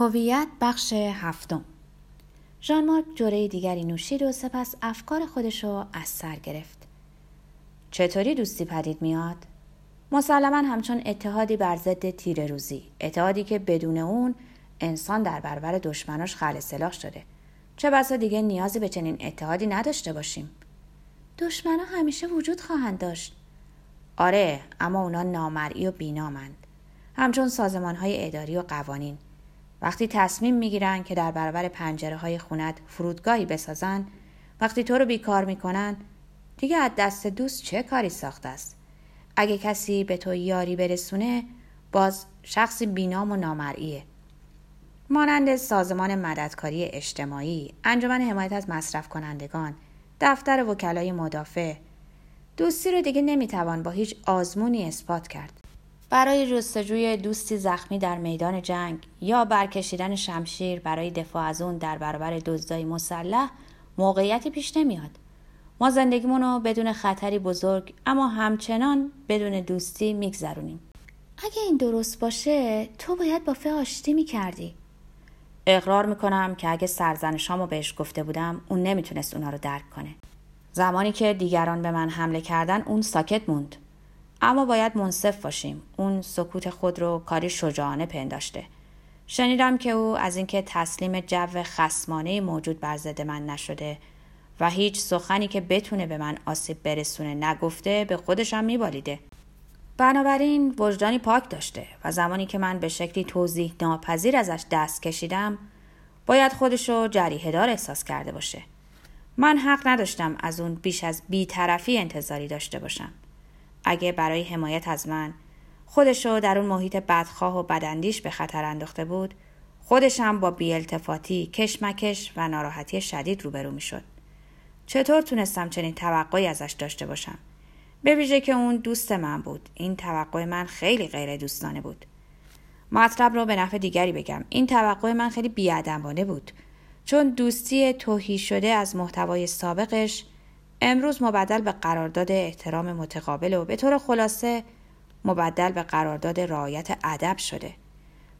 هویت بخش هفتم. ژان مارک جوره دیگری نوشید و سپس افکار خودش رو از سر گرفت. چطوری دوستی پدید میاد؟ مسلما همچون اتحادی بر ضد تیر روزی اتحادی که بدون اون انسان در برابر دشمناش خل سلاح شده. چه بسا دیگه نیازی به چنین اتحادی نداشته باشیم. دشمنا همیشه وجود خواهند داشت. آره اما اونا نامرئی و بینامند. همچون سازمان های اداری و قوانین. وقتی تصمیم می‌گیرن که در برابر پنجره های خونت فرودگاهی بسازن وقتی تو رو بیکار می‌کنن دیگه از دست دوست چه کاری ساخته است؟ اگه کسی به تو یاری برسونه باز شخصی بینام و نامرئیه. مانند سازمان مددکاری اجتماعی انجمن حمایت از مصرف کنندگان دفتر وکلای مدافع. دوستی رو دیگه نمی‌توان با هیچ آزمونی اثبات کرد. برای جستجوی دوستی زخمی در میدان جنگ یا برکشیدن شمشیر برای دفاع از اون در برابر دزدای مسلح موقعیتی پیش نمیاد. ما زندگیمون رو بدون خطری بزرگ اما همچنان بدون دوستی میگذرونیم. اگه این درست باشه تو باید با فه آشتی می‌کردی. اقرار می‌کنم که اگه سرزنشامو بهش گفته بودم اون نمی‌تونست اونا رو درک کنه. زمانی که دیگران به من حمله کردن اون ساکت موند. اما باید منصف باشیم. اون سکوت خود رو کاری شجاعانه پنداشته. شنیدم که او از اینکه تسلیم جو خسمانه موجود بر ضد من نشده و هیچ سخنی که بتونه به من آسیب برسونه نگفته به خودشم میبالیده. بنابراین وجدانی پاک داشته و زمانی که من به شکلی توضیح ناپذیر ازش دست کشیدم باید خودشو جریه دار احساس کرده باشه. من حق نداشتم از اون بیش از بیطرفی انتظاری داشته باشم. اگه برای حمایت از من خودشو در اون محیط بدخواه و بداندیش به خطر انداخته بود خودش هم با بیالتفاتی کشمکش و ناراحتی شدید روبرو می شد. چطور تونستم چنین توقعی ازش داشته باشم؟ به ویژه که اون دوست من بود. این توقع من خیلی غیر دوستانه بود. مطلب رو به نفع دیگری بگم. این توقع من خیلی بیادمانه بود. چون دوستی توهی شده از محتوای سابقش امروز مبدل به قرارداد احترام متقابل و به طور خلاصه مبدل به قرارداد رعایت ادب شده.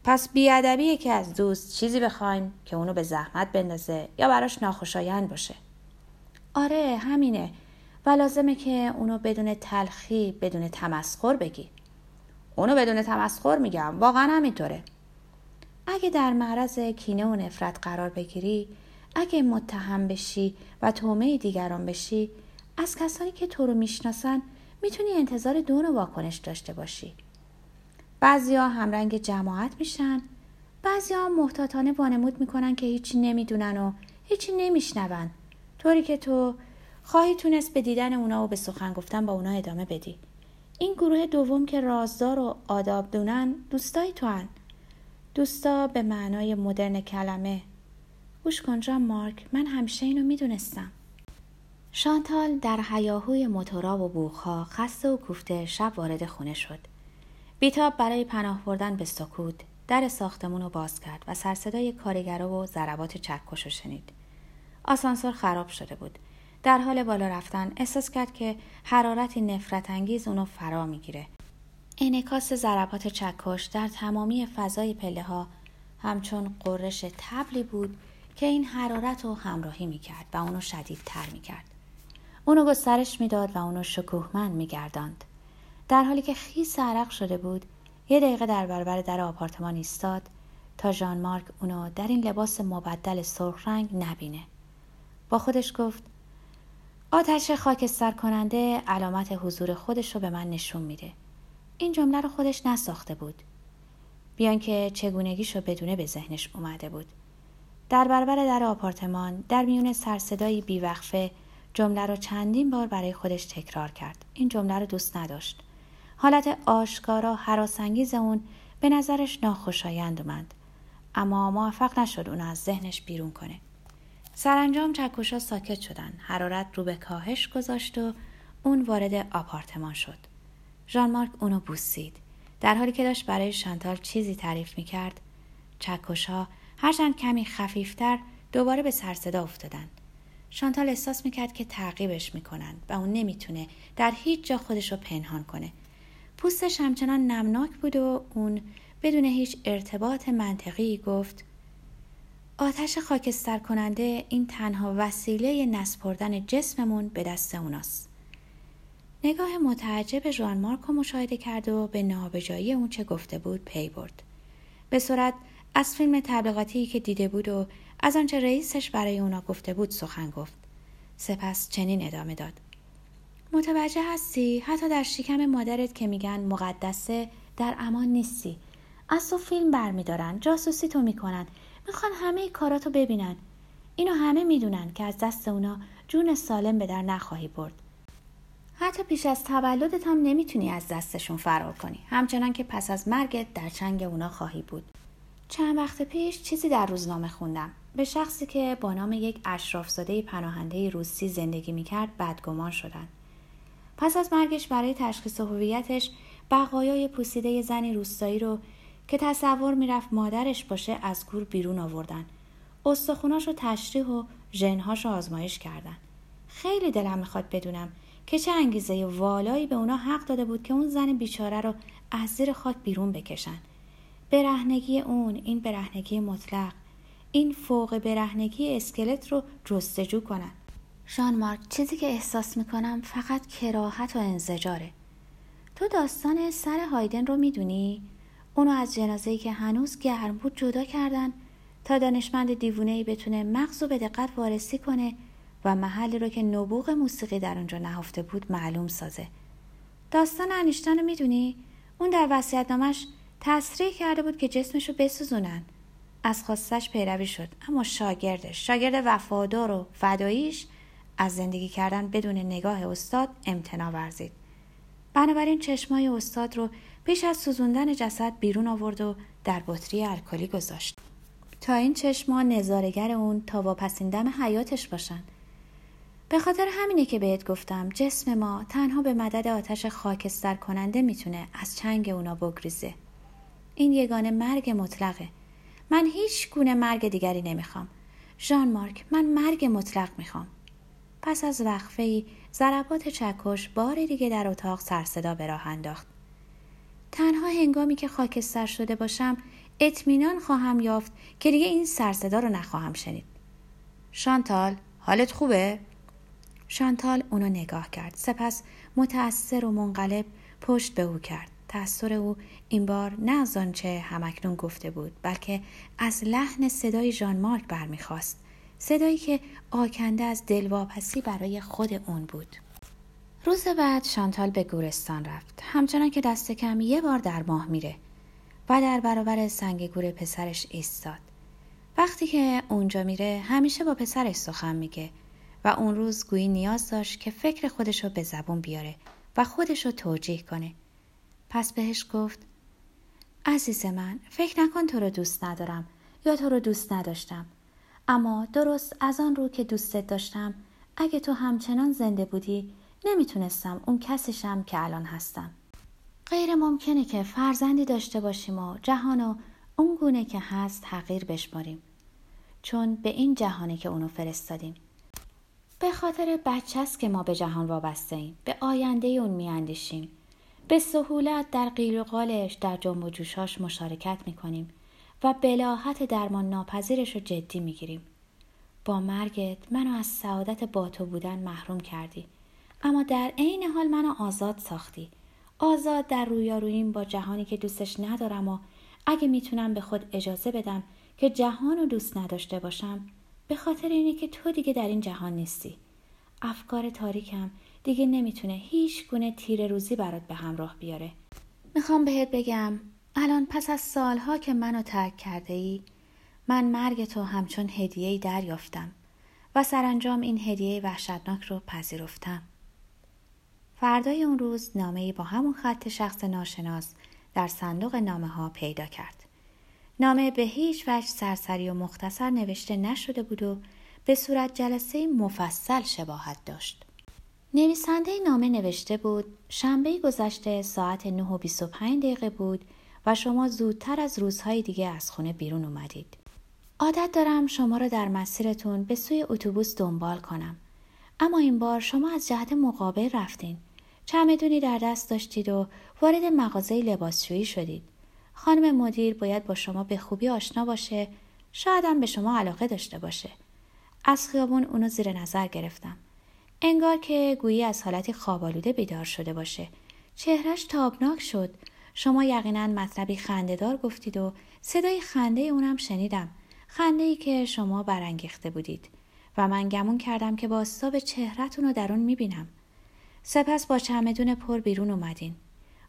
پس بیادبیه که از دوست چیزی بخوایم که اونو به زحمت بندازه یا براش ناخوشایند باشه؟ آره همینه. و لازمه که اونو بدون تلخی بدون تمسخر بگی. اونو بدون تمسخر میگم واقعا همینطوره. اگه در معرض کینه و نفرت قرار بگیری اگه متهم بشی و تومه دیگران بشی از کسانی که تو رو می‌شناسن می‌تونی انتظار دون واکنش داشته باشی. بعضیا همرنگ جماعت میشن بعضیا محتاطانه وانمود می‌کنن که هیچی نمی‌دونن و هیچی نمیشنون. طوری که تو خواهی تونست به دیدن اونا و به سخن گفتن با اونا ادامه بدی. این گروه دوم که رازدار و آداب دونن دوستای تو هن. دوستا به معنای مدرن کلمه. گوش کن جان مارک من همیشه اینو می‌دونستم. شانتال در حیاهوی موتورا و بوخها خسته و کوفته شب وارد خونه شد. بیتاب برای پناه بردن به سکوت در ساختمون رو باز کرد و سرصدای کارگرا و ضربات چکش رو شنید. آسانسور خراب شده بود. در حال بالا رفتن احساس کرد که حرارتی نفرت انگیز اونو فرا می‌گیره. انکاس ضربات چکش در تمامی فضای پله ها همچون قررش تبلی بود که این حرارت رو همراهی می‌کرد و اونو شدیدتر می‌کرد. اونو گسترش می‌داد و اونو شکوهمند میگرداند. در حالی که خیس عرق شده بود یه دقیقه در برابر در آپارتمان ایستاد تا ژان مارک اونو در این لباس مبدل سرخ رنگ نبینه. با خودش گفت آتش خاکستر کننده علامت حضور خودش رو به من نشون میده. این جمله رو خودش نساخته بود. بیان که چگونگیش رو بدونه به ذهنش اومده بود. در برابر در آپارتمان در میون سرصدایی بیوقفه جمله رو چندین بار برای خودش تکرار کرد. این جمله رو دوست نداشت. حالت آشکارا حراسانگیز اون به نظرش ناخوشایند اومد. اما موفق نشد اون از ذهنش بیرون کنه. سرانجام چکوشا ساکت شدن. حرارت رو به کاهش گذاشت و اون وارد آپارتمان شد. ژان مارک اونو بوسید. در حالی که داشت برای شانتال چیزی تعریف می‌کرد چکوشا هرچند کمی خفیفتر دوباره به سرصدا افتادن شانتال احساس می‌کرد که تعقیبش می‌کنن و اون نمی‌تونه در هیچ جا خودش رو پنهان کنه پوستش همچنان نمناک بود و اون بدون هیچ ارتباط منطقی گفت آتش خاکستر کننده این تنها وسیله نسپردن جسممون به دست اوناست. نگاه متعجب ژان مارک مشاهده کرد و به نابجایی اون چه گفته بود پی برد. به صورت از فیلم تبلیغاتی که دیده بود و از آنچه رئیسش برای اونا گفته بود سخن گفت. سپس چنین ادامه داد. متوجه هستی؟ حتی در شکم مادرت که میگن مقدسه در امان نیستی. از تو فیلم برمیدارن جاسوسی تو می‌کنن. می‌خوان همه کاراتو ببینن. اینو همه می‌دونن که از دست اونا جون سالم به در نخواهی برد. حتی پیش از تولدت هم نمی‌تونی از دستشون فرار کنی. همچنان که پس از مرگت در چنگ اونا خواهی بود. چند وقت پیش چیزی در روزنامه خوندم. به شخصی که با نام یک اشرافزاده پناهنده روسی زندگی می‌کرد بدگمان شدند پس از مرگش برای تشخیص هویتش بقایای پوسیده زنی روستایی رو که تصور می‌رفت مادرش باشه از گور بیرون آوردن. استخوناش رو تشریح و ژنهاش رو آزمایش کردن. خیلی دلم می‌خواد بدونم که چه انگیزه والایی به اونا حق داده بود که اون زن بیچاره رو از زیر خاک بیرون بکشن. برهنگی اون این برهنگی مطلق این فوق برهنگی اسکلت رو جستجو کنن ژان مارک چیزی که احساس می‌کنم فقط کراهت و انزجاره تو داستان سر هایدن رو می‌دونی؟ اونو از جنازه‌ای که هنوز گرم بود جدا کردن تا دانشمند دیوونه بتونه مغز به دقت وارسی کنه و محلی رو که نبوغ موسیقی در اونجا نهفته بود معلوم سازه. داستان انیشتن رو می‌دونی؟ اون در وصیت‌نامش تصریح کرده بود که جسمش رو بسوزونن. از خواستش پیروی شد اما شاگردش شاگرد وفادار و فداییش از زندگی کردن بدون نگاه استاد امتنا ورزید. بنابراین چشمای استاد رو پیش از سوزوندن جسد بیرون آورد و در بطری الکلی گذاشت. تا این چشما نظارگر اون تا واپسین دم حیاتش باشن. به خاطر همینه که بهت گفتم جسم ما تنها به مدد آتش خاکستر کننده می‌تونه از چنگ اونا بگریزه. این یگانه مرگ مطلقه. من هیچ گونه مرگ دیگری نمی‌خوام. ژان مارک من مرگ مطلق می‌خوام. پس از وقفه ای ضربات چکش بار دیگه در اتاق سرصدا به راه انداخت. تنها هنگامی که خاکستر شده باشم اطمینان خواهم یافت که دیگه این سرصدا رو نخواهم شنید. شانتال حالت خوبه؟ شانتال اونو نگاه کرد. سپس متأثر و منقلب پشت به او کرد. تأثیر او این بار نه از آنچه همکنون گفته بود بلکه از لحن صدای ژان مارک برمیخواست صدایی که آکنده از دلواپسی برای خود اون بود. روز بعد شانتال به گورستان رفت. همچنان که دست کم یه بار در ماه میره و در برابر سنگ گور پسرش ایستاد. وقتی که اونجا میره همیشه با پسرش سخن میگه و اون روز گویی نیاز داشت که فکر خودش رو به زبون بیاره و خودش رو توجیه کنه. پس بهش گفت عزیز من فکر نکن تو رو دوست ندارم یا تو رو دوست نداشتم. اما درست از آن رو که دوستت داشتم اگه تو همچنان زنده بودی نمی‌تونستم اون کسیشم که الان هستم. غیر ممکنه که فرزندی داشته باشیم و جهان اون گونه که هست تغییر بشماریم. چون به این جهانی که اونو فرستادیم. به خاطر بچه است که ما به جهان وابسته ایم. به آینده اون میاندیشیم. به سهولت در قیل و قالش در جنب و جوشاش مشارکت می‌کنیم و بلاحت درمان ناپذیرش رو جدی می‌گیریم. با مرگت منو از سعادت با تو بودن محروم کردی. اما در عین حال منو آزاد ساختی. آزاد در رویاروییم با جهانی که دوستش ندارم و اگه می‌تونم به خود اجازه بدم که جهان رو دوست نداشته باشم به خاطر اینه که تو دیگه در این جهان نیستی. افکار تاریکم دیگه نمی‌تونه هیچ گونه تیر روزی برات به همراه بیاره می‌خوام بهت بگم الان پس از سالها که منو ترک کرده ای من مرگ تو همچون هدیه‌ای دریافتم و سرانجام این هدیه وحشتناک رو پذیرفتم. فردای اون روز نامه با همون خط شخص ناشناس در صندوق نامه ها پیدا کرد. نامه به هیچ وجه سرسری و مختصر نوشته نشده بود و به صورت جلسه مفصل شباهت داشت. نویسنده نامه نوشته بود شنبه گذشته ساعت 9 و 25 دقیقه بود و شما زودتر از روزهای دیگه از خونه بیرون اومدید. عادت دارم شما را در مسیرتون به سوی اتوبوس دنبال کنم. اما این بار شما از جهت مقابل رفتین. چمدونی در دست داشتید و وارد مغازه لباسشویی شدید. خانم مدیر باید با شما به خوبی آشنا باشه شایدم به شما علاقه داشته باشه از خیابون اونو زیر نظر گرفتم انگار که گویی از حالتی خوابالوده بیدار شده باشه. چهرش تابناک شد. شما یقینا مطلبی خندهدار گفتید و صدای خنده اونم شنیدم. خنده ای که شما برانگیخته بودید. و من گمون کردم که با به چهرتون رو در اون می‌بینم. سپس با چمدون پر بیرون اومدین.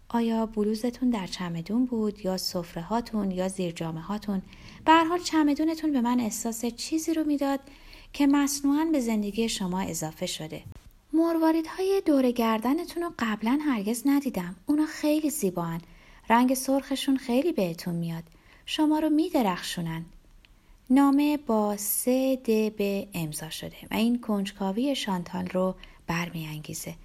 آیا بلوزتون در چمدون بود یا سفره هاتون یا زیر جامه هاتون به حال چمدونتون به من احساس چیزی رو می‌داد که مصنوعا به زندگی شما اضافه شده. های دور گردنتون رو قبلا هرگز ندیدم. اونا خیلی زیبان رنگ سرخشون خیلی بهتون میاد. شما رو میدرخشونن. نامه با سه د به امضا شده و این کنجکاوی شانتال رو برمیانگیزه.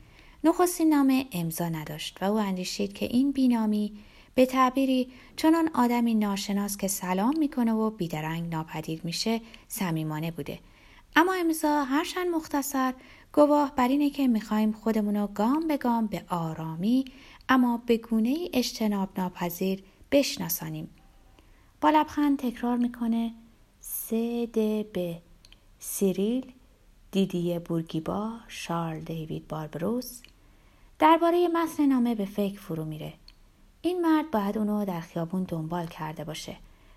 نخستین نامه امضا نداشت و او اندیشید که این بینامی به تعبیری چنان آدمی ناشناس که سلام می‌کنه و بیدرنگ ناپدید میشه صمیمانه بوده. اما امضا هرچند مختصر گواه بر اینه که می‌خوایم خودمونو گام به گام به آرامی اما به گونه اجتناب ناپذیر بشناسانیم. با لبخند تکرار می‌کنه سه به سیریل دیدی بورگیبا شارل دیوید باربروس. درباره متن نامه به فکر فرو میره. این مرد باید اونو در خیابون دنبال کرده باشه.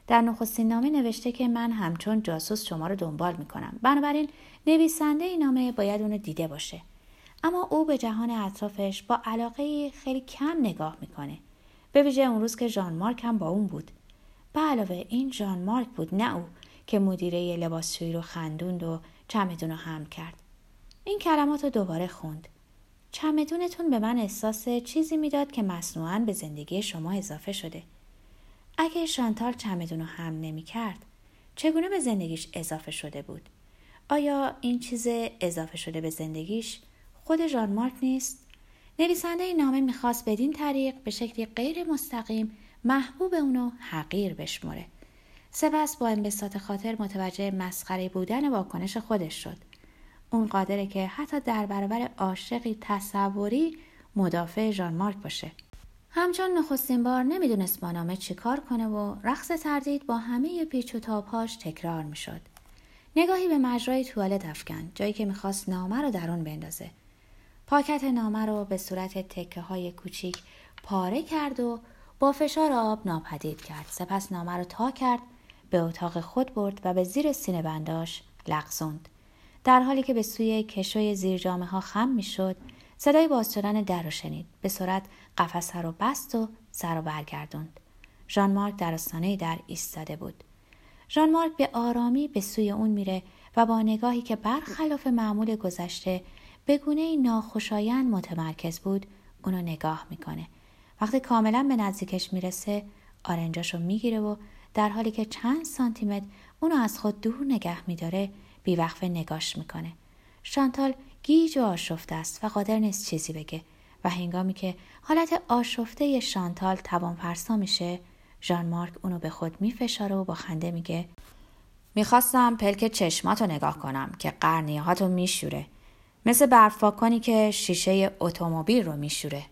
در نخستین نامه نوشته که من همچون جاسوس شما رو دنبال می‌کنم. بنابراین نویسنده این نامه باید اونو دیده باشه. اما او به جهان اطرافش با علاقه خیلی کم نگاه می‌کنه. به ویژه اون روز که ژان مارک هم با اون بود. به علاوه این ژان مارک بود نه او که مدیره لباسشویی رو خندوند و چمدون رو هم کرد. این کلمات رو دوباره خوند. چمدونتون به من احساس چیزی می‌داد که مصنوعا به زندگی شما اضافه شده. اگه شانتال چمدون رو هم نمی کرد چگونه به زندگیش اضافه شده بود؟ آیا این چیز اضافه شده به زندگیش خود ژان مارک نیست؟ نویسنده این نامه می‌خواست بدین طریق به شکلی غیر مستقیم محبوب اونو حقیر بشمره. سپس با انبساط خاطر متوجه مسخره بودن واکنش خودش شد. اون قادره که حتی در برابر عاشقی تصوری مدافع ژان مارک باشه. همچون نخستین بار نمی‌دونست با نامه چیکار کنه و رقص تردید با همه پیچ و تابهاش تکرار می‌شد. نگاهی به مجرای توالت افکن جایی که می‌خواست نامه رو در اون بندازه. پاکت نامه رو به صورت تکه های کوچیک پاره کرد و با فشار آب ناپدید کرد. سپس نامه رو تا کرد به اتاق خود برد و به زیر سینه بنداش لغزوند. در حالی که به سوی کشوی زیر جامعه ها خم می‌شد صدای باز شدن در رو شنید. به سرعت قفسه رو بست و سر رو برگردوند. ژان مارک در آستانه در ایستاده بود. ژان مارک به آرامی به سوی اون میره و با نگاهی که برخلاف معمول گذشته به گونه ناخوشایند متمرکز بود اونو نگاه می‌کنه. وقتی کاملا به نزدیکش می‌رسه آرنجاشو می‌گیره و در حالی که چند سانتیمتر اونو از خود دور نگه میداره بیوقفه نگاش می‌کنه. شانتال گیج و آشفته است و قادر نیست چیزی بگه. و هنگامی که حالت آشفته شانتال توان فرسا میشه ژان مارک اونو به خود میفشاره و با خنده میگه می‌خواستم پلک چشماتو نگاه کنم که قرنیهاتو میشوره. مثل برفاکنی که شیشه اتومبیل رو میشوره.